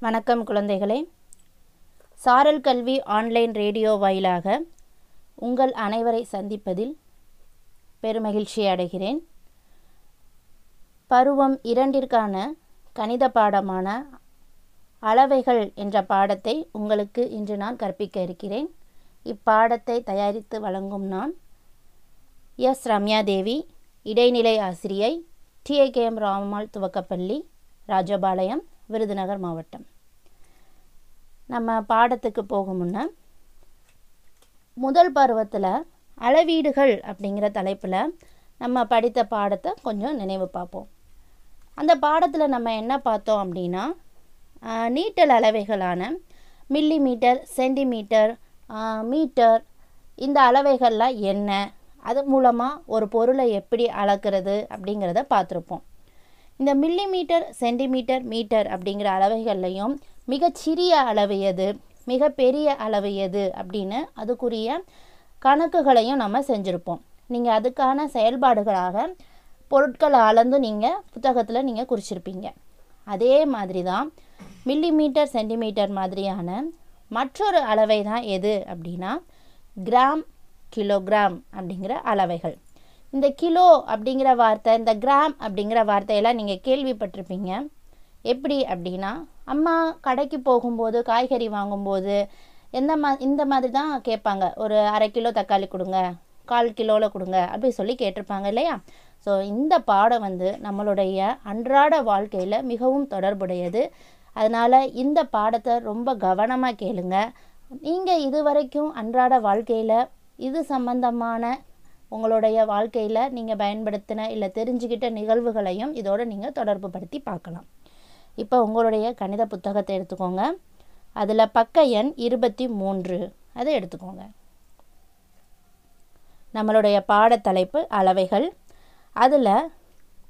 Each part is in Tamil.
வணக்கம் குழந்தைகளே. சாரல் கல்வி ஆன்லைன் ரேடியோ வாயிலாக உங்கள் அனைவரை சந்திப்பதில் பெருமகிழ்ச்சி அடைகிறேன். பருவம் இரண்டிற்கான கணித பாடமான அளவைகள் என்ற பாடத்தை உங்களுக்கு இன்று நான் கற்பிக்க இருக்கிறேன். இப்பாடத்தை தயாரித்து வழங்கும் நான் எஸ். ரம்யா தேவி இடைநிலை ஆசிரியை டிஏகேஎம் ராமம்மாள் துவக்கப்பள்ளி ராஜபாளையம் விருதுநகர் மாவட்டம். நம்ம பாடத்துக்கு போகும் முதல் பருவத்தில் அளவீடுகள் அப்படிங்கிற தலைப்பில் நம்ம படித்த பாடத்தை கொஞ்சம் நினைவு பார்ப்போம். அந்த பாடத்தில் நம்ம என்ன பார்த்தோம் அப்படின்னா நீட்டல் அளவைகளான மில்லி மீட்டர் சென்டிமீட்டர் மீட்டர் இந்த அளவைகள்லாம் என்ன அது மூலமாக ஒரு பொருளை எப்படி அளக்கிறது அப்படிங்கிறத பார்த்துருப்போம். இந்த மில்லி மீட்டர் சென்டிமீட்டர் மீட்டர் அப்படிங்கிற அளவைகள்லையும் மிகச்சிறிய அளவு எது மிக பெரிய அளவு எது அப்படின்னு அதுக்குரிய கணக்குகளையும் நம்ம செஞ்சுருப்போம். நீங்கள் அதுக்கான செயல்பாடுகளாக பொருட்களை அளந்து நீங்கள் புத்தகத்தில் நீங்கள் குறிச்சிருப்பீங்க. அதே மாதிரி தான் மில்லி மீட்டர் சென்டிமீட்டர் மாதிரியான மற்றொரு அளவை தான் எது அப்படின்னா கிராம் கிலோகிராம் அப்படிங்கிற அளவைகள். இந்த கிலோ அப்படிங்கிற வார்த்தை இந்த கிராம் அப்படிங்கிற வார்த்தையெல்லாம் நீங்கள் கேள்விப்பட்டிருப்பீங்க. எப்படி அப்படின்னா அம்மா கடைக்கு போகும்போது காய்கறி வாங்கும்போது எந்த மா இந்த மாதிரி தான் கேட்பாங்க. ஒரு அரை கிலோ தக்காளி கொடுங்க கால் கிலோவில் கொடுங்க அப்படி சொல்லி கேட்டிருப்பாங்க இல்லையா? ஸோ இந்த பாடம் வந்து நம்மளுடைய அன்றாட வாழ்க்கையில் மிகவும் தொடர்புடையது. அதனால் இந்த பாடத்தை ரொம்ப கவனமாக கேளுங்க. நீங்கள் இது வரைக்கும் அன்றாட வாழ்க்கையில் இது சம்பந்தமான உங்களுடைய வாழ்க்கையில் நீங்கள் பயன்படுத்தின இல்லை தெரிஞ்சுக்கிட்ட நிகழ்வுகளையும் இதோட நீங்கள் தொடர்பு படுத்தி பார்க்கலாம். இப்போ உங்களுடைய கணித புத்தகத்தை எடுத்துக்கோங்க. அதில் பக்க எண் இருபத்தி மூன்று. அதை எடுத்துக்கோங்க. நம்மளுடைய பாடத்தலைப்பு அளவைகள். அதில்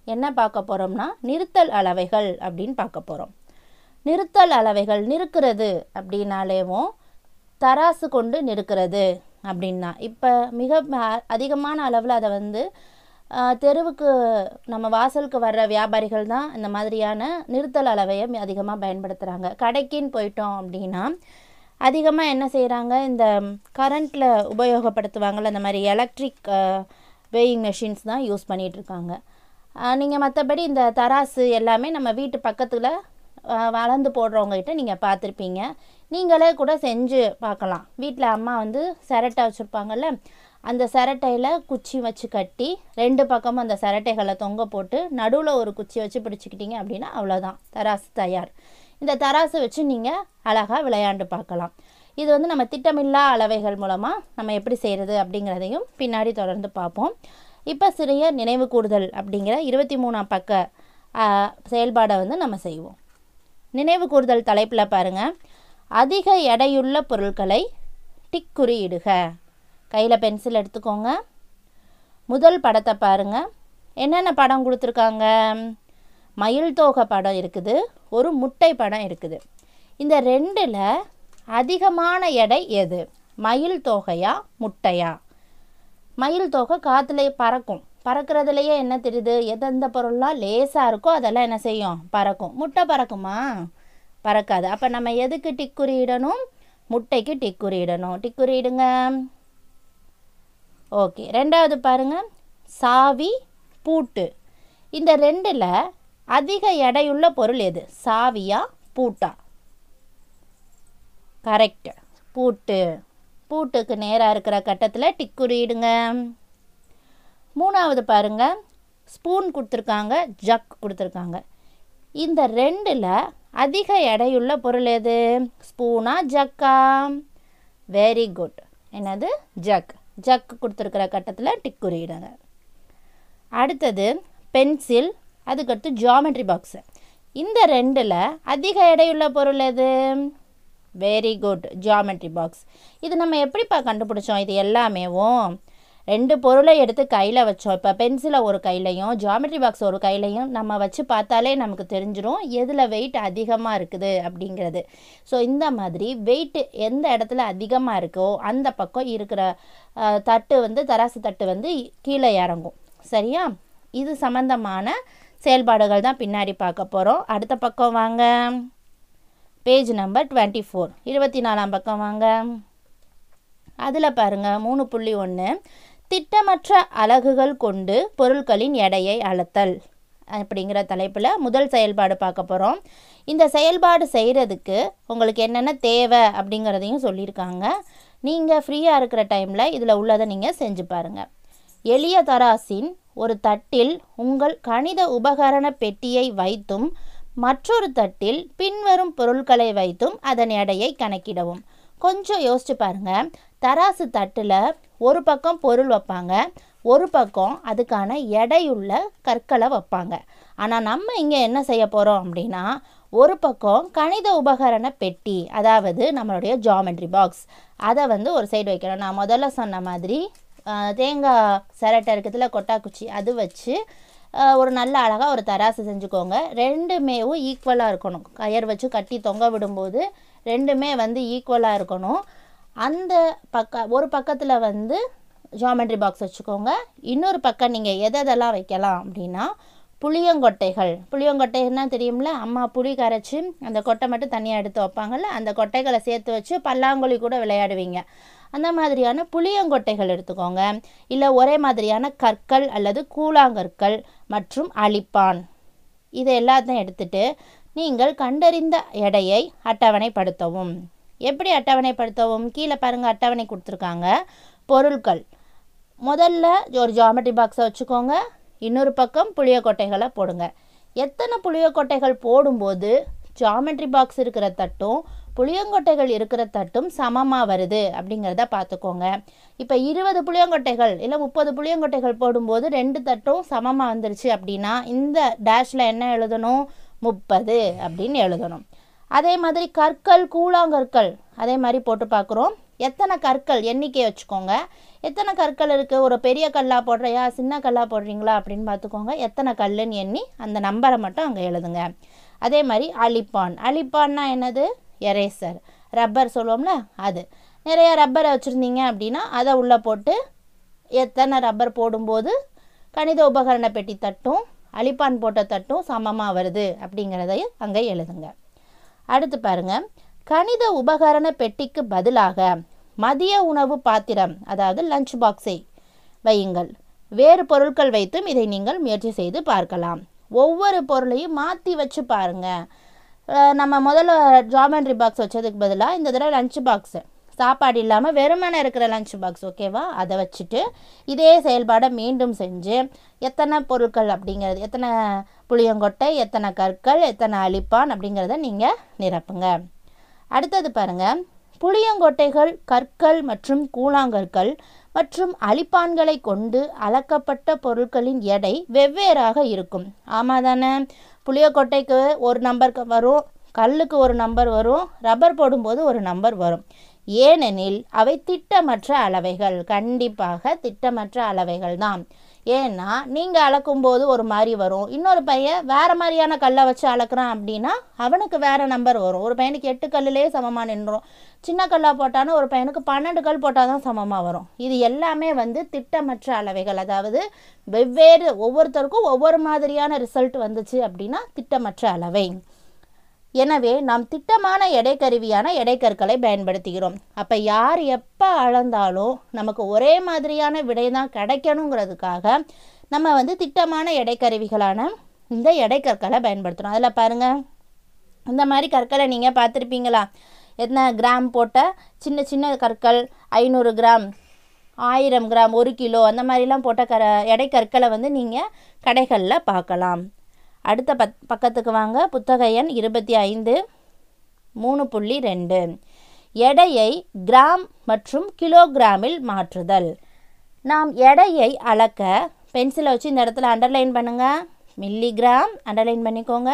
என்ன பார்க்க போகிறோம்னா நிறுத்தல் அளவைகள் அப்படின்னு பார்க்க போகிறோம் நிறுத்தல் அளவைகள் நிறுக்கிறது அப்படின்னாலேவும் தராசு கொண்டு நிறுக்கிறது அப்படின்னா. இப்போ மிக ம- அதிகமான அளவில் அதை வந்து தெருவுக்கு நம்ம வாசலுக்கு வர்ற வியாபாரிகள் தான் இந்த மாதிரியான நிறுத்தல் அளவையை அதிகமாக பயன்படுத்துகிறாங்க கடைக்குன்னு போயிட்டோம் அப்படின்னா அதிகமாக என்ன செய்கிறாங்க இந்த கரண்ட்டில் உபயோகப்படுத்துவாங்கள்ல அந்த மாதிரி எலக்ட்ரிக் வேயிங் மெஷின்ஸ் தான் யூஸ் பண்ணிகிட்ருக்காங்க நீங்கள் மற்றபடி இந்த தராசு எல்லாமே நம்ம வீட்டு பக்கத்தில் வளர்ந்து போடுறவங்ககிட்ட நீங்கள் பார்த்துருப்பீங்க. நீங்களே கூட செஞ்சு பார்க்கலாம். வீட்டில் அம்மா வந்து சிரட்டை வச்சுருப்பாங்கல்ல அந்த சிரட்டையில் குச்சி வச்சு கட்டி ரெண்டு பக்கமும் அந்த சிரட்டைகளை தொங்க போட்டு நடுவில் ஒரு குச்சி வச்சு பிடிச்சிக்கிட்டீங்க அப்படின்னா அவ்வளோதான் தராசு தயார். இந்த தராசு வச்சு நீங்கள் அழகாக விளையாண்டு பார்க்கலாம். இது வந்து நம்ம திட்டமில்லா அளவைகள் மூலமாக நம்ம எப்படி செய்கிறது அப்படிங்கிறதையும் பின்னாடி தொடர்ந்து பார்ப்போம். இப்போ சிறிய நினைவு கூடுதல் அப்படிங்கிற இருபத்தி மூணாம் பக்க செயல்பாடை வந்து நம்ம செய்வோம். நினைவு கூறுதல் தலைப்பில் பாருங்கள் அதிக எடையுள்ள பொருட்களை டிக் குறியிடுக. கையில் பென்சில் எடுத்துக்கோங்க. முதல் படத்தை பாருங்கள் என்னென்ன படம் கொடுத்துருக்காங்க? மயில் தோகை படம் இருக்குது. ஒரு முட்டை படம் இருக்குது. இந்த ரெண்டில் அதிகமான எடை எது? மயில் தோகையா? முட்டையா? மயில் தோகை காற்றுல பறக்கும். பறக்கிறதுலையே என்ன தெரியுது? எந்தெந்த பொருள்லாம் லேசாக இருக்கோ அதெல்லாம் என்ன செய்யும்? பறக்கும். முட்டை பறக்குமா? பறக்காது. அப்போ நம்ம எதுக்கு டிக் குறியிடணும் முட்டைக்கு டிக் குறியிடணும் டிக் குறியிடுங்க ஓகே. ரெண்டாவது பாருங்க. சாவி பூட்டு. இந்த ரெண்டில் அதிக எடையுள்ள பொருள் எது? சாவியா பூட்டா? கரெக்ட். பூட்டு. பூட்டுக்கு நேராக இருக்கிற கட்டத்தில் டிக் குறியிடுங்க மூணாவது பாருங்க. ஸ்பூன் கொடுத்துருக்காங்க ஜக் கொடுத்துருக்காங்க. இந்த ரெண்டில் அதிக எடையுள்ள பொருள் எது? ஸ்பூனா ஜக்கா? வெரி குட் என்னது? ஜக். ஜக் கொடுத்துருக்கிற கட்டத்தில் டிக் குறியிடுங்க. அடுத்தது பென்சில் அதுக்கடுத்து ஜாமெட்ரி பாக்ஸு இந்த ரெண்டில் அதிக எடையுள்ள பொருள் எது? வெரி குட் ஜாமெட்ரி பாக்ஸ் இது நம்ம எப்படிப்பா கண்டுபிடிச்சோம்? இது எல்லாமேவும் ரெண்டு பொருளை எடுத்து கையில் வச்சோம். இப்போ பென்சிலை ஒரு கையிலையும் ஜாமெட்ரி பாக்ஸ் ஒரு கையிலையும் நம்ம வச்சு பார்த்தாலே நமக்கு தெரிஞ்சிடும் எதில் வெயிட் அதிகமாக இருக்குது அப்படிங்கிறது. ஸோ இந்த மாதிரி வெயிட் எந்த இடத்துல அதிகமாக இருக்கோ அந்த பக்கம் இருக்கிற தட்டு வந்து தராசு தட்டு வந்து கீழே இறங்கும். சரியா? இது சம்மந்தமான செயல்பாடுகள் தான் பின்னாடி பார்க்க போகிறோம் அடுத்த பக்கம் வாங்க. பேஜ் நம்பர் டுவெண்ட்டி ஃபோர் இருபத்தி நாலாம் பக்கம் வாங்க. அதில் பாருங்கள் மூணு புள்ளி ஒன்று திட்டமற்ற அலகுகள் கொண்டு பொருட்களின் எடையை அளத்தல் அப்படிங்கிற தலைப்பில் முதல் செயல்பாடு பார்க்க போகிறோம் இந்த செயல்பாடு செய்கிறதுக்கு உங்களுக்கு என்னென்ன தேவை அப்படிங்கிறதையும் சொல்லியிருக்காங்க. நீங்கள் ஃப்ரீயாக இருக்கிற டைமில் இதில் உள்ளதை நீங்கள் செஞ்சு பாருங்கள் எளிய தராசின் ஒரு தட்டில் உங்கள் கணித உபகரண பெட்டியை வைத்தும் மற்றொரு தட்டில் பின்வரும் பொருட்களை வைத்தும் அதன் எடையை கணக்கிடவும். கொஞ்சம் யோசிச்சு பாருங்கள் தராசு தட்டில் ஒரு பக்கம் பொருள் வைப்பாங்க ஒரு பக்கம் அதுக்கான எடையுள்ள கற்களை வைப்பாங்க. ஆனால் நம்ம இங்கே என்ன செய்ய போகிறோம் அப்படின்னா ஒரு பக்கம் கணித உபகரண பெட்டி அதாவது நம்மளுடைய ஜாமெட்ரி பாக்ஸ் அதை வந்து ஒரு சைடு வைக்கணும். நான் முதல்ல சொன்ன மாதிரி தேங்காய் சிரட்டை இருக்கிறதுல கொட்டாக்குச்சி அது வச்சு ஒரு நல்ல அழகாக ஒரு தராசு செஞ்சுக்கோங்க. ரெண்டுமேவும் ஈக்குவலாக இருக்கணும். கயர் வச்சு கட்டி தொங்க விடும்போது ரெண்டுமே வந்து ஈக்குவலாக இருக்கணும். அந்த பக்க ஒரு பக்கத்தில் வந்து ஜாமெட்ரி பாக்ஸ் வச்சுக்கோங்க. இன்னொரு பக்கம் நீங்கள் எதெல்லாம் வைக்கலாம் அப்படின்னா புளியங்கொட்டைகள். புளியங்கொட்டைன்னா தெரியும்ல அம்மா புளி கரைச்சி அந்த கொட்டை மட்டும் தனியாக எடுத்து வைப்பாங்கல்ல அந்த கொட்டைகளை சேர்த்து வச்சு பல்லாங்குழி கூட விளையாடுவீங்க. அந்த மாதிரியான புளியங்கொட்டைகள் எடுத்துக்கோங்க. இல்லை ஒரே மாதிரியான கற்கள் அல்லது கூழாங்கற்கள் மற்றும் அழிப்பான் இது எல்லாத்தையும் எடுத்துட்டு நீங்கள் கண்டறிந்த எடையை அட்டவணைப்படுத்தவும். எப்படி அட்டவணைப்படுத்தவும்? கீழே பாருங்கள் அட்டவணை கொடுத்துருக்காங்க. பொருட்கள் முதல்ல ஒரு ஜாமெட்ரி பாக்ஸை வச்சுக்கோங்க. இன்னொரு பக்கம் புளியக்கொட்டைகளை போடுங்க. எத்தனை புளியக்கொட்டைகள் போடும்போது ஜாமெட்ரி பாக்ஸ் இருக்கிற தட்டும் புளியங்கொட்டைகள் இருக்கிற தட்டும் சமமாக வருது அப்படிங்கிறத பார்த்துக்கோங்க. இப்போ இருபது புளியங்கொட்டைகள் இல்லை முப்பது புளியங்கொட்டைகள் போடும்போது ரெண்டு தட்டும் சமமாக வந்துருச்சு அப்படின்னா இந்த டேஷில் என்ன எழுதணும்? முப்பது அப்படின்னு எழுதணும். அதே மாதிரி கற்கள் கூழாங்கற்கள் அதே மாதிரி போட்டு பார்க்குறோம். எத்தனை கற்கள் எண்ணிக்கை வச்சுக்கோங்க. எத்தனை கற்கள் இருக்குது ஒரு பெரிய கல்லாக போடுறியா? சின்ன கல்லாக போடுறீங்களா? அப்படின்னு பார்த்துக்கோங்க. எத்தனை கல்லுன்னு எண்ணி அந்த நம்பரை மட்டும் அங்கே எழுதுங்க. அதே மாதிரி அழிப்பான் அழிப்பான்னா என்னது? எரேசர். ரப்பர் சொல்லுவோம்ல அது. நிறைய ரப்பரை வச்சுருந்தீங்க அப்படின்னா அதை உள்ளே போட்டு எத்தனை ரப்பர் போடும்போது கணித உபகரண பெட்டி தட்டும் அழிப்பான் போட்ட தட்டும் சமமாக வருது அப்படிங்கிறதையும் அங்கே எழுதுங்க. அடுத்து பாருங்க. கணித உபகரண பெட்டிக்கு பதிலாக மதிய உணவு பாத்திரம் அதாவது லஞ்ச் பாக்ஸை வையுங்கள். வேறு பொருட்கள் வைத்தும் இதை நீங்கள் முயற்சி செய்து பார்க்கலாம். ஒவ்வொரு பொருளையும் மாற்றி வச்சு பாருங்கள் நம்ம முதல்ல ஜாமெண்ட்ரி பாக்ஸ் வச்சதுக்கு பதிலாக இந்த தடவை லஞ்ச் பாக்ஸு சாப்பாடு இல்லாமல் வெறுமனை இருக்கிற லஞ்ச் பாக்ஸ் ஓகேவா அதை வச்சுட்டு இதே செயல்பாடை மீண்டும் செஞ்சு எத்தனை பொருட்கள் அப்படிங்கிறது எத்தனை புளியங்கொட்டை எத்தனை கற்கள் எத்தனை அழிப்பான் அப்படிங்கிறத நீங்கள் நிரப்புங்க. அடுத்தது பாருங்க. புளியங்கொட்டைகள் கற்கள் மற்றும் கூழாங்கற்கள் மற்றும் அழிப்பான்களை கொண்டு அளக்கப்பட்ட பொருட்களின் எடை வெவ்வேறாக இருக்கும். ஆமாம் தானே? புளியக்கொட்டைக்கு ஒரு நம்பர் வரும் கல்லுக்கு ஒரு நம்பர் வரும் ரப்பர் போடும்போது ஒரு நம்பர் வரும். ஏனெனில் அவை திட்டமற்ற அளவைகள் கண்டிப்பாக திட்டமற்ற அளவைகள் தான். ஏன்னா நீங்கள் அளக்கும்போது ஒரு மாதிரி வரும். இன்னொரு பையன் வேறு மாதிரியான கல்லை வச்சு அளக்குறான் அப்படின்னா அவனுக்கு வேறு நம்பர் வரும். ஒரு பையனுக்கு எட்டு கல்லுலேயே சமமாக நின்றோம். சின்ன கல்லாக போட்டாலும் ஒரு பையனுக்கு பன்னெண்டு கல் போட்டால் தான் சமமாக வரும். இது எல்லாமே வந்து திட்டமற்ற அளவைகள். அதாவது வெவ்வேறு ஒவ்வொருத்தருக்கும் ஒவ்வொரு மாதிரியான ரிசல்ட் வந்துச்சு அப்படின்னா திட்டமற்ற அளவை. எனவே நாம் திட்டமான எடைக்கருவியான எடைக்கற்களை பயன்படுத்துகிறோம். அப்போ யார் எப்போ அளந்தாலும் நமக்கு ஒரே மாதிரியான விடை தான் கிடைக்கணுங்கிறதுக்காக நம்ம வந்து திட்டமான எடைக்கருவிகளான இந்த எடைக்கற்களை பயன்படுத்துகிறோம் அதில் பாருங்கள் இந்த மாதிரி கற்களை நீங்கள் பார்த்துருப்பீங்களா? என்ன கிராம் போட்ட சின்ன சின்ன கற்கள் ஐநூறு கிராம் ஆயிரம் கிராம் ஒரு கிலோ அந்த மாதிரிலாம் போட்ட கர எடை கற்களை வந்து நீங்கள் கடைகளில் பார்க்கலாம். அடுத்த பத் பக்கத்துக்கு வாங்க. புத்தக எண் இருபத்தி ஐந்து மூணு புள்ளி ரெண்டு. எடையை கிராம் மற்றும் கிலோகிராமில் மாற்றுதல். நாம் எடையை அளக்க பென்சிலை வச்சு இந்த இடத்துல அண்டர்லைன் பண்ணுங்கள் மில்லிகிராம் அண்டர்லைன் பண்ணிக்கோங்க.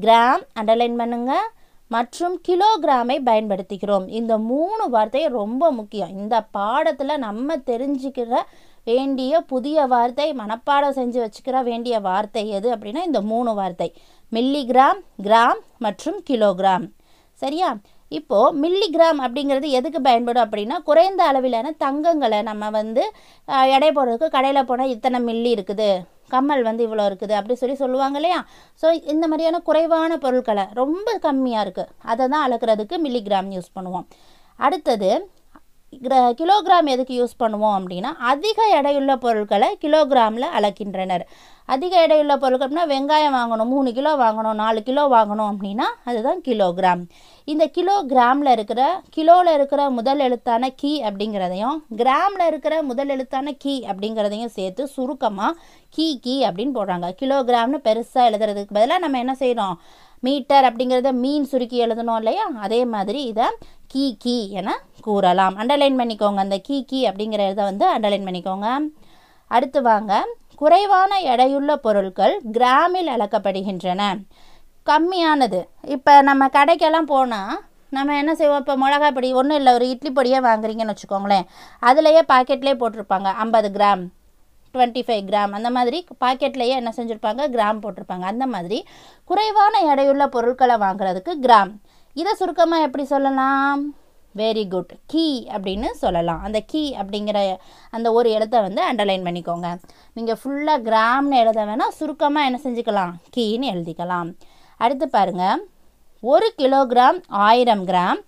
கிராம் அண்டர்லைன் பண்ணுங்கள் மற்றும் கிலோகிராமை பயன்படுத்திக்கிறோம். இந்த மூணு வார்த்தை ரொம்ப முக்கியம். இந்த பாடத்தில் நம்ம தெரிஞ்சுக்கிற வேண்டிய புதிய வார்த்தை மனப்பாடம் செஞ்சு வச்சுக்கிற வேண்டிய வார்த்தை எது அப்படின்னா இந்த மூணு வார்த்தை. மில்லிகிராம் கிராம் மற்றும் கிலோகிராம் சரியா? இப்போது மில்லிகிராம் அப்படிங்கிறது எதுக்கு பயன்படும் அப்படின்னா குறைந்த அளவிலான தங்கங்களை நம்ம வந்து எடை போடுறதுக்கு கடையில் போனால் இத்தனை மில்லி இருக்குது கம்மல் வந்து இவ்வளோ இருக்குது அப்படி சொல்லி சொல்லுவாங்க இல்லையா? ஸோ இந்த மாதிரியான குறைவான பொருட்களை ரொம்ப கம்மியாக இருக்குது அதை தான் அளக்கிறதுக்கு மில்லிகிராம் யூஸ் பண்ணுவோம். அடுத்தது கிலோகிராம் எதுக்கு யூஸ் பண்ணுவோம் அப்படின்னா அதிக எடையுள்ள பொருட்களை கிலோகிராமில் அளக்கின்றனர். அதிக எடையுள்ள பொருட்கள்னா வெங்காயம் வாங்கணும் மூணு கிலோ வாங்கணும் நாலு கிலோ வாங்கணும் அப்படின்னா அதுதான் கிலோகிராம். இந்த கிலோகிராமில் இருக்கிற கிலோவில் இருக்கிற முதல் எழுத்தான கீ அப்படிங்கிறதையும் கிராமில் இருக்கிற முதல் எழுத்தான கீ அப்படிங்கிறதையும் சேர்த்து சுருக்கமாக கீ கீ அப்படின்னு போடுறாங்க. கிலோகிராம்னு பெருசாக எழுதுறதுக்கு பதிலாக நம்ம என்ன செய்கிறோம் மீட்டர் அப்படிங்கிறத மீன் சுருக்கி எழுதணும் இல்லையா? அதே மாதிரி இதை கீ கீ என கூறலாம். அண்டர்லைன் பண்ணிக்கோங்க. அந்த கீ கீ அப்படிங்கிற இதை வந்து அண்டர்லைன் பண்ணிக்கோங்க. அடுத்து வாங்க. குறைவான எடையுள்ள பொருட்கள் கிராமில் அளக்கப்படுகின்றன. கம்மியானது. இப்போ நம்ம கடைக்கெல்லாம் போனால் நம்ம என்ன செய்வோம்? இப்போ மிளகாய் பொடி ஒன்றும் இல்லை. ஒரு இட்லி பொடியே வாங்குறீங்கன்னு வச்சுக்கோங்களேன். அதுலேயே பாக்கெட்லேயே போட்டிருப்பாங்க. ஐம்பது கிராம். டுவெண்ட்டி ஃபைவ் கிராம் அந்த மாதிரி பாக்கெட்லேயே என்ன செஞ்சுருப்பாங்க? கிராம் போட்டிருப்பாங்க. அந்த மாதிரி குறைவான எடையுள்ள பொருட்களை வாங்குறதுக்கு கிராம் இதை சுருக்கமாக எப்படி சொல்லலாம்? வெரி குட் கீ அப்படின்னு சொல்லலாம். அந்த கீ அப்படிங்கிற அந்த ஒரு இடத்த வந்து அண்டர்லைன் பண்ணிக்கோங்க. நீங்கள் ஃபுல்லாக கிராம்னு எழுத வேணால் சுருக்கமாக என்ன செஞ்சுக்கலாம்? கீன்னு எழுதிக்கலாம். அடுத்து பாருங்க. ஒரு கிலோகிராம் ஆயிரம் கிராம்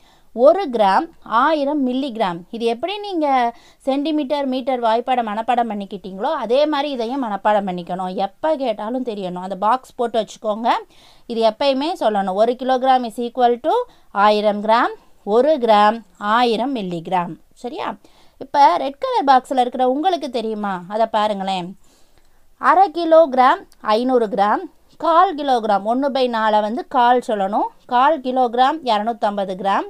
ஒரு கிராம் ஆயிரம் மில்லிகிராம் இது எப்படி நீங்கள் சென்டிமீட்டர் மீட்டர் வாய்ப்பாடை மனப்பாடம் பண்ணிக்கிட்டீங்களோ அதே மாதிரி இதையும் மனப்பாடம் பண்ணிக்கணும். எப்போ கேட்டாலும் தெரியணும். அந்த பாக்ஸ் போட்டு வச்சுக்கோங்க. இது எப்பயுமே சொல்லணும். ஒரு கிலோகிராம் இஸ் ஈக்குவல் டு ஆயிரம் கிராம் ஒரு கிராம் ஆயிரம் மில்லிகிராம் சரியா? இப்போ ரெட் கலர் பாக்ஸில் இருக்கிற உங்களுக்கு தெரியுமா? அதை பாருங்களேன். அரை கிலோகிராம் ஐநூறு கிராம் கால் கிலோகிராம் ஒன்று பை நாலை வந்து கால் சொல்லணும். கால் கிலோகிராம் இரநூத்தம்பது கிராம்.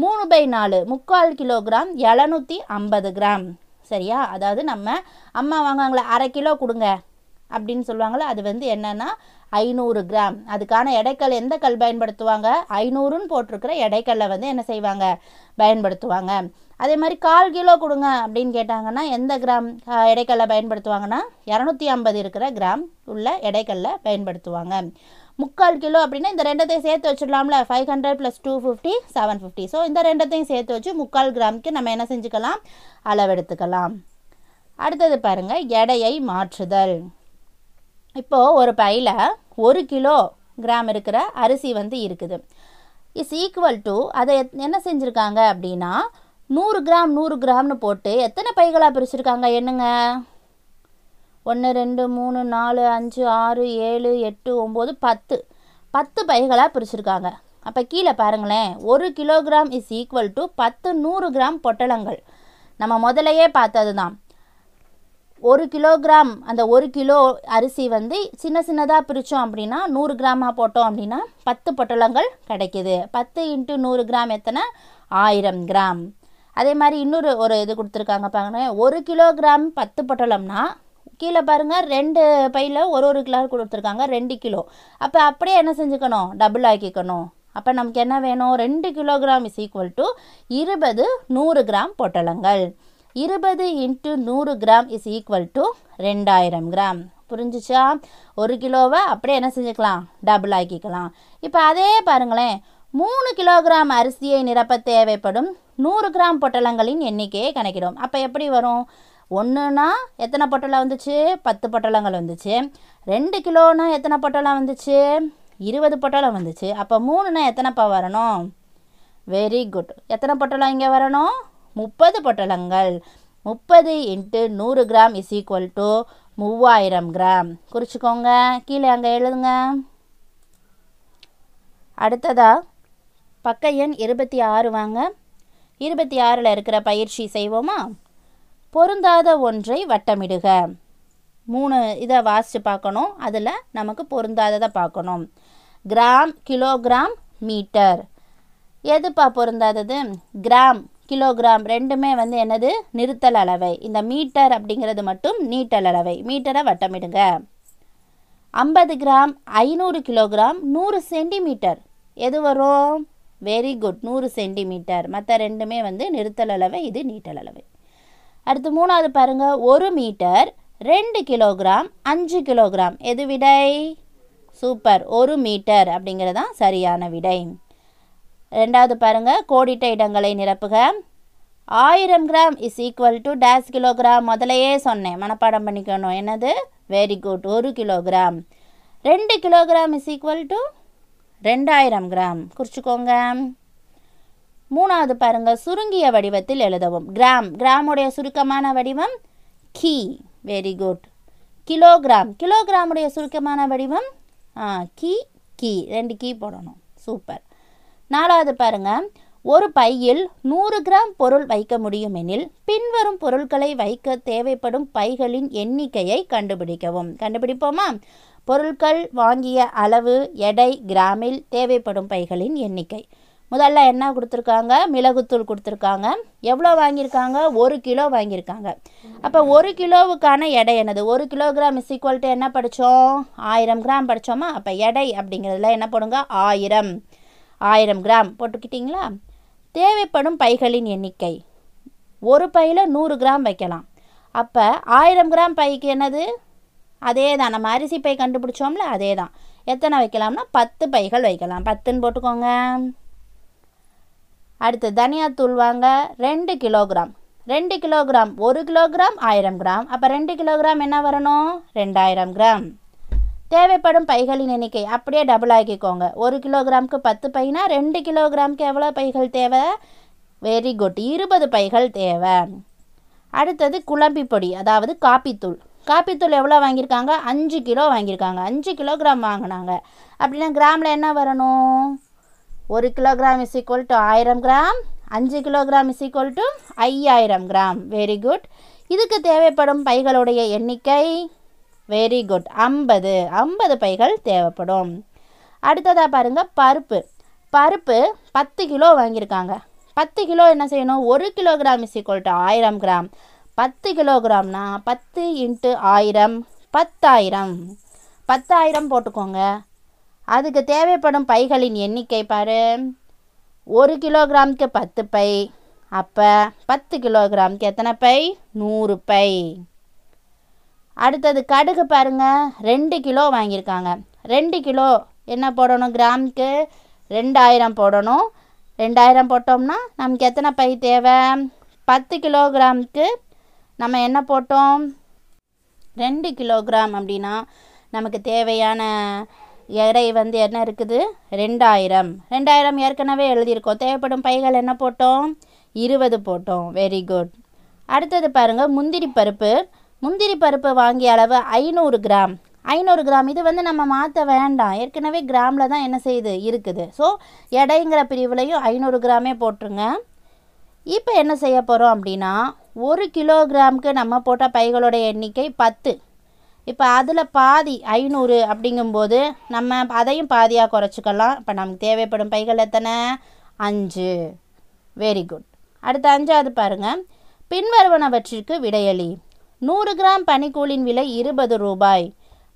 மூணு பை நாலு முக்கால் கிலோகிராம் எழுநூற்றி ஐம்பது கிராம். சரியா? அதாவது நம்ம அம்மா வாங்குவாங்களே அரை கிலோ கொடுங்க அப்படின்னு சொல்லுவாங்களே அது வந்து என்னன்னா ஐநூறு கிராம். அதுக்கான எடைக்கல் எந்த கல் பயன்படுத்துவாங்க? ஐநூறுன்னு போட்டிருக்கிற எடைக்கல்லை வந்து என்ன செய்வாங்க? பயன்படுத்துவாங்க. அதே மாதிரி கால் கிலோ கொடுங்க அப்படின்னு கேட்டாங்கன்னா எந்த கிராம் எடைக்கல்லை பயன்படுத்துவாங்கன்னா இரநூத்தி ஐம்பது இருக்கிற கிராம் உள்ள எடைக்கல்லை பயன்படுத்துவாங்க. முக்கால் கிலோ அப்படின்னா இந்த ரெண்டத்தையும் சேர்த்து வச்சிடலாம்ல. Five hundred plus two fifty seven fifty so இந்த ரெண்டத்தையும் சேர்த்து வச்சு முக்கால் கிராமுக்கு நம்ம என்ன செஞ்சுக்கலாம்? அளவெடுத்துக்கலாம். அடுத்தது பாருங்க எடையை மாற்றுதல். இப்போது ஒரு பையில் ஒரு கிலோ கிராம் இருக்கிற அரிசி வந்து இருக்குது. இஸ் ஈக்குவல் டு அதை எத்- என்ன செஞ்சுருக்காங்க அப்படின்னா நூறு கிராம் நூறு கிராம்னு போட்டு எத்தனை பைகளாக பிரிச்சுருக்காங்க? என்னங்க? ஒன்று ரெண்டு மூணு நாலு அஞ்சு ஆறு ஏழு எட்டு ஒம்பது பத்து. பத்து பைகளாக பிரிச்சுருக்காங்க. அப்போ கீழே பாருங்களேன். ஒரு கிலோகிராம் இஸ் ஈக்குவல் டு பத்து நூறு கிராம் பொட்டலங்கள். நம்ம முதலையே பார்த்தது தான் ஒரு கிலோகிராம் அந்த ஒரு கிலோ அரிசி வந்து சின்ன சின்னதாக பிரித்தோம் அப்படின்னா நூறு கிராமாக போட்டோம் அப்படின்னா பத்து பொட்டலங்கள் கிடைக்கிது. பத்து இன்ட்டு நூறு கிராம் எத்தனை? ஆயிரம் கிராம். அதே மாதிரி இன்னொரு ஒரு இது கொடுத்துருக்காங்க பாருங்க ஒரு கிலோகிராம் பத்து பொட்டலம்னா கீழே பாருங்கள் ரெண்டு பையில் ஒரு ஒரு கிலோ கொடுத்துருக்காங்க ரெண்டு கிலோ. அப்போ அப்படியே என்ன செஞ்சுக்கணும்? டபுள் ஆக்கிக்கணும். அப்போ நமக்கு என்ன வேணும்? ரெண்டு கிலோகிராம் இஸ் ஈக்குவல் டு இருபது நூறு கிராம் பொட்டலங்கள். இருபது இன்ட்டு நூறு கிராம் இஸ் ஈக்குவல் டு ரெண்டாயிரம் கிராம் புரிஞ்சிச்சா? ஒரு கிலோவை அப்படியே என்ன செஞ்சுக்கலாம்? டபுள் ஆக்கிக்கலாம். இப்போ அதே பாருங்களேன் மூணு கிலோகிராம் அரிசியை நிரப்ப தேவைப்படும் நூறு கிராம் பொட்டலங்களின் எண்ணிக்கையை கணக்கிடும். அப்போ எப்படி வரும்? ஒன்றுனா எத்தனை பொட்டலம் வந்துச்சு? பத்து பொட்டலங்கள் வந்துச்சு. ரெண்டு கிலோனா எத்தனை பொட்டலம் வந்துச்சு? இருபது பொட்டலம் வந்துச்சு. அப்போ மூணுனா எத்தனைப்பா வரணும்? வெரி குட் எத்தனை பொட்டலம் இங்கே வரணும்? முப்பது பொட்டலங்கள். முப்பது இன்ட்டு நூறு கிராம் இஸ் ஈக்குவல் டு மூவாயிரம் கிராம். குறிச்சிக்கோங்க. கீழே அங்கே எழுதுங்க. அடுத்ததா பக்க எண் இருபத்தி ஆறு வாங்க. இருபத்தி ஆறில் இருக்கிற பயிற்சி செய்வோமா? பொருந்தாத ஒன்றை வட்டமிடுக. மூணு இதை வாசித்து பார்க்கணும். அதில் நமக்கு பொருந்தாததை பார்க்கணும். Gram kilogram metre. எதுப்பா பொருந்தாதது? கிராம் கிலோகிராம் ரெண்டுமே வந்து என்னது? நிறுத்தல் அளவை. இந்த மீட்டர் அப்படிங்கிறது மட்டும் நீட்டல் அளவை. மீட்டரை வட்டமிடுங்க. ஐம்பது கிராம் ஐநூறு கிலோகிராம் நூறு சென்டிமீட்டர். எது வரும்? வெரி குட் நூறு சென்டிமீட்டர். மற்ற ரெண்டுமே வந்து நிறுத்தல் அளவை இது நீட்டல் அளவை. அடுத்து மூணாவது பாருங்க. ஒரு மீட்டர் ரெண்டு கிலோகிராம் அஞ்சு கிலோகிராம். எது விடை? சூப்பர். ஒரு மீட்டர் அப்படிங்கிறது தான் சரியான விடை. ரெண்டாவது பாருங்க. கோடிட்ட இடங்களை நிரப்புக. ஆயிரம் gram is equal to dash kilogram முதலையே சொன்னேன். மனப்பாடம் பண்ணிக்கணும். என்னது? வெரி குட் ஒரு கிலோகிராம். ரெண்டு கிலோகிராம் இஸ் ஈக்குவல் டு ரெண்டாயிரம் கிராம். குறிச்சிக்கோங்க. மூணாவது பாருங்க சுருங்கிய வடிவத்தில் எழுதவும். கிராம். கிராமுடைய சுருக்கமான வடிவம் கி. Very good kilogram. கிலோகிராமுடைய சுருக்கமான வடிவம் கி கி. ரெண்டு கீ போடணும். சூப்பர். நாலாவது பாருங்க ஒரு பையில் நூறு கிராம் பொருள் வைக்க முடியும் எனில் பின்வரும் பொருட்களை வைக்க தேவைப்படும் பைகளின் எண்ணிக்கையை கண்டுபிடிக்கவும். கண்டுபிடிப்போமா? பொருட்கள் வாங்கிய அளவு எடை கிராமில் தேவைப்படும் பைகளின் எண்ணிக்கை. முதல்ல என்ன கொடுத்துருக்காங்க? மிளகுத்தூள் கொடுத்துருக்காங்க. எவ்வளோ வாங்கியிருக்காங்க? ஒரு கிலோ வாங்கியிருக்காங்க. அப்போ ஒரு கிலோவுக்கான எடை என்னது? ஒரு கிலோகிராம் இஸ் ஈக்குவல் டு என்ன படித்தோம்? ஆயிரம் கிராம் படித்தோமா? அப்போ எடை அப்படிங்கிறதுல என்ன போடுங்க? ஆயிரம். ஆயிரம் கிராம். போட்டுக்கிட்டிங்களா? தேவைப்படும் பைகளின் எண்ணிக்கை. ஒரு பையில் நூறு கிராம் வைக்கலாம். அப்போ ஆயிரம் கிராம் பைக்கு என்னது? அதே தான் நம்ம அரிசி பை கண்டுபிடிச்சோம்ல அதே தான் எத்தனை வைக்கலாம்னா? பத்து பைகள் வைக்கலாம். பத்துன்னு போட்டுக்கோங்க. அடுத்து தனியாத்தூள் வாங்க ரெண்டு கிலோகிராம். ரெண்டு கிலோகிராம் ஒரு கிலோகிராம் ஆயிரம் கிராம். அப்போ ரெண்டு கிலோகிராம் என்ன வரணும்? ரெண்டாயிரம் கிராம். தேவைப்படும் பைகளின் எண்ணிக்கை அப்படியே டபுள் ஆக்கிக்கோங்க. ஒரு கிலோகிராமுக்கு பத்து பைனா ரெண்டு கிலோகிராமுக்கு எவ்வளோ பைகள் தேவை? வெரி குட் இருபது பைகள் தேவை. அடுத்தது குழம்பி பொடி அதாவது காப்பித்தூள். காப்பித்தூள் எவ்வளோ வாங்கியிருக்காங்க? அஞ்சு கிலோ வாங்கியிருக்காங்க. அஞ்சு கிலோகிராம் வாங்கினாங்க. அப்படின்னா கிராமில் என்ன வரணும்? ஒரு கிலோகிராம் இஸ் ஈக்குவல் டு ஆயிரம் கிராம் அஞ்சு கிலோகிராம் இஸ் ஈக்குவல் டு ஐயாயிரம் கிராம் வெரி குட் இதுக்கு தேவைப்படும் பைகளுடைய எண்ணிக்கை? வெரி குட் ஐம்பது. ஐம்பது பைகள் தேவைப்படும். அடுத்ததாக பாருங்கள் பருப்பு. பருப்பு பத்து கிலோ வாங்கியிருக்காங்க. பத்து கிலோ என்ன செய்யணும்? ஒரு கிலோகிராம் இஸ் ஈக்குவல் டு ஆயிரம் கிராம் பத்து கிலோகிராம்னா பத்து இன்ட்டு ஆயிரம். பத்தாயிரம். பத்தாயிரம் போட்டுக்கோங்க. அதுக்கு தேவைப்படும் பைகளின் எண்ணிக்கை பாரு. ஒரு கிலோகிராமுக்கு பத்து பை. அப்போ பத்து கிலோகிராமுக்கு எத்தனை பை? நூறு பை. அடுத்தது கடுகு பாருங்க. ரெண்டு கிலோ வாங்கியிருக்காங்க. ரெண்டு கிலோ என்ன போடணும் கிராமுக்கு? ரெண்டாயிரம் போடணும். ரெண்டாயிரம் போட்டோம்னா நமக்கு எத்தனை பை தேவை? பத்து கிலோகிராமுக்கு நம்ம என்ன போட்டோம்? ரெண்டு கிலோகிராம் அப்படின்னா நமக்கு தேவையான எடை வந்து என்ன இருக்குது? ரெண்டாயிரம். ரெண்டாயிரம் ஏற்கனவே எழுதியிருக்கோம். தேவைப்படும் பைகள் என்ன போட்டோம்? இருபது போட்டோம். வெரி குட் அடுத்தது பாருங்கள் முந்திரி பருப்பு. முந்திரி பருப்பு வாங்கிய அளவு ஐநூறு கிராம். ஐநூறு கிராம். இது வந்து நம்ம மாற்ற வேண்டாம். ஏற்கனவே கிராமில் தான் என்ன செய்யுது இருக்குது. ஸோ எடைங்கிற பிரிவுலையும் ஐநூறு கிராமே போட்டுருங்க. இப்போ என்ன செய்ய போகிறோம் அப்படின்னா ஒரு கிலோகிராமுக்கு நம்ம போட்ட பைகளோட எண்ணிக்கை பத்து. இப்போ அதில் பாதி ஐநூறு அப்படிங்கும்போது நம்ம அதையும் பாதியாக குறைச்சிக்கலாம். இப்போ நமக்கு தேவைப்படும் பைகள் எத்தனை? அஞ்சு. வெரி குட் அடுத்து அஞ்சாவது பாருங்கள் பின்வருவனவற்றிற்கு விடையளி நூறு கிராம் பனிக்கூழின் விலை இருபது ரூபாய்.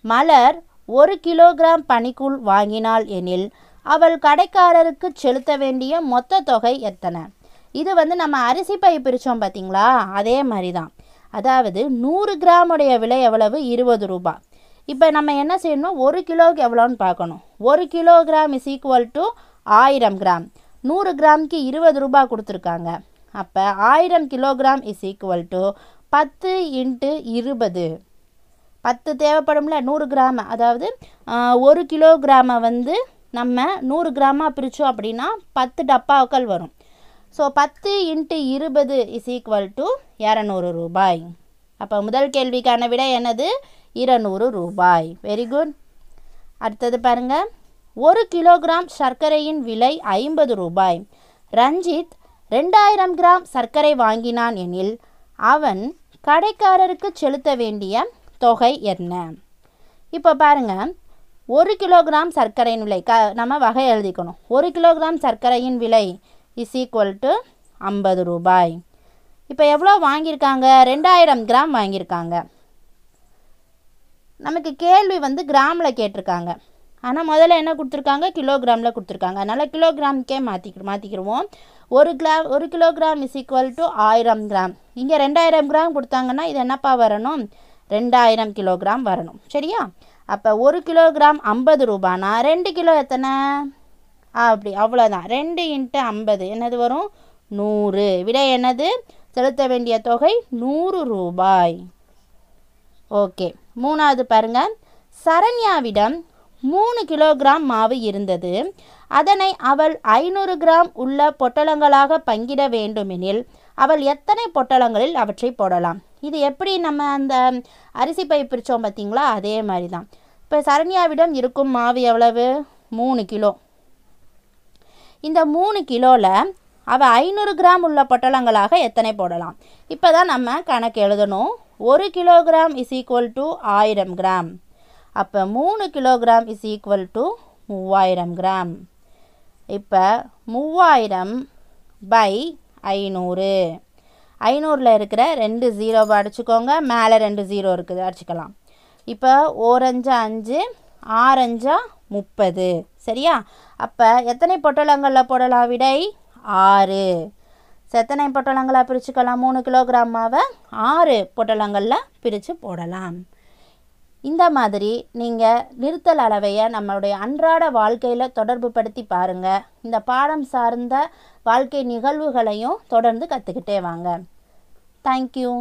மலர் ஒரு கிலோகிராம் பனிக்கூழ் வாங்கினாள் எனில் அவள் கடைக்காரருக்கு செலுத்த வேண்டிய மொத்த தொகை எத்தனை? இது வந்து நம்ம அரிசி பை பிரித்தோம் பார்த்தீங்களா அதே மாதிரி தான் அதாவது நூறு கிராமுடைய விலை எவ்வளவு? இருபது ரூபாய் இப்போ நம்ம என்ன செய்யணும்? ஒரு கிலோவுக்கு எவ்வளோன்னு பார்க்கணும். ஒரு கிலோகிராம் இஸ் ஈக்குவல் டு ஆயிரம் கிராம். நூறு கிராமுக்கு இருபது ரூபாய் கொடுத்துருக்காங்க. அப்போ ஆயிரம் கிலோகிராம் இஸ் ஈக்குவல் டு பத்து இன்ட்டு இருபது. பத்து தேவைப்படும்ல? நூறு கிராம். அதாவது ஒரு கிலோகிராமை வந்து நம்ம நூறு கிராமாக பிரித்தோம் அப்படின்னா பத்து டப்பாக்கள் வரும். ஸோ பத்து இன்ட்டு இருபது இஸ் ஈக்குவல் டு இரநூறு ரூபாய். அப்போ முதல் கேள்விக்கான விட என்னது? இருநூறு ரூபாய். வெரி குட் அடுத்தது பாருங்கள் ஒரு கிலோகிராம் சர்க்கரையின் விலை ஐம்பது ரூபாய். ரஞ்சித் ரெண்டாயிரம் கிராம் சர்க்கரை வாங்கினான் எனில் அவன் கடைக்காரருக்கு செலுத்த வேண்டிய தொகை என்ன? இப்போ பாருங்க. ஒரு கிலோகிராம் சர்க்கரையின் விலை க நம்ம வகை எழுதிக்கணும். ஒரு கிலோகிராம் சர்க்கரையின் விலை இஸ் ஈக்குவல் டு ஐம்பது ரூபாய். இப்போ எவ்வளோ வாங்கியிருக்காங்க? ரெண்டாயிரம் கிராம் வாங்கியிருக்காங்க. நமக்கு கேள்வி வந்து கிராமில் கேட்டிருக்காங்க. ஆனால் முதல்ல என்ன கொடுத்துருக்காங்க? கிலோகிராமில் கொடுத்துருக்காங்க. அதனால் கிலோகிராம்க்கே மாற்றிக்க மாற்றிக்கிடுவோம் ஒரு கிலா ஒரு கிலோகிராம் இஸ் ஈக்குவல் டு ஆயிரம் கிராம். இங்கே ரெண்டாயிரம் கிராம் கொடுத்தாங்கன்னா இது என்னப்பா வரணும்? ரெண்டாயிரம் கிலோகிராம் வரணும். சரியா? அப்போ ஒரு கிலோகிராம் ஐம்பது ரூபானா? ரெண்டு கிலோ எத்தனை? அப்படி அவ்வளோதான் ரெண்டு இன்ட்டு ஐம்பது. என்னது வரும்? நூறு. விடை என்னது? செலுத்த வேண்டிய தொகை நூறு ரூபாய். ஓகே. மூணாவது பாருங்க. சரண்யாவிடம் மூணு கிலோகிராம் மாவு இருந்தது. அதனை அவள் ஐநூறு கிராம் உள்ள பொட்டலங்களாக பங்கிட வேண்டுமெனில் அவள் எத்தனை பொட்டலங்களில் அவற்றை போடலாம்? இது எப்படி நம்ம அந்த அரிசி பை பிரித்தோம் பார்த்தீங்களா அதே மாதிரி தான் இப்போ சரண்யாவிடம் இருக்கும் மாவு எவ்வளவு? மூணு கிலோ. இந்த மூணு கிலோவில் அவள் ஐநூறு கிராம் உள்ள பொட்டலங்களாக எத்தனை போடலாம்? இப்போ தான் நம்ம கணக்கு எழுதணும். ஒரு கிலோகிராம் இஸ் ஈக்குவல் டு ஆயிரம் கிராம். அப்போ மூணு கிலோகிராம் இஸ் ஈக்குவல் டு மூவாயிரம் கிராம். இப்போ மூவாயிரம் பை ஐநூறு. ஐநூறில் இருக்கிற ரெண்டு ஜீரோவை அடிச்சுக்கோங்க. மேலே ரெண்டு ஜீரோ இருக்குது. அடிச்சுக்கலாம். இப்போ ஓரஞ்சா அஞ்சு ஆரஞ்சா முப்பது. சரியா? அப்போ எத்தனை பொட்டலங்களில் போடலாம் விடை? ஆறு. செத்தனை எத்தனை பொட்டலங்களாக பிரிச்சுக்கலாம்? மூணு கிலோகிராம் மாவை ஆறு பொட்டலங்களில் பிரித்து போடலாம். இந்த மாதிரி நீங்கள் நிறுத்தல் அளவையை நம்மளுடைய அன்றாட வாழ்க்கையில் தொடர்பு படுத்தி பாருங்கள் இந்த பாடம் சார்ந்த வாழ்க்கை நிகழ்வுகளையும் தொடர்ந்து கற்றுக்கிட்டே வாங்க. தேங்க்யூ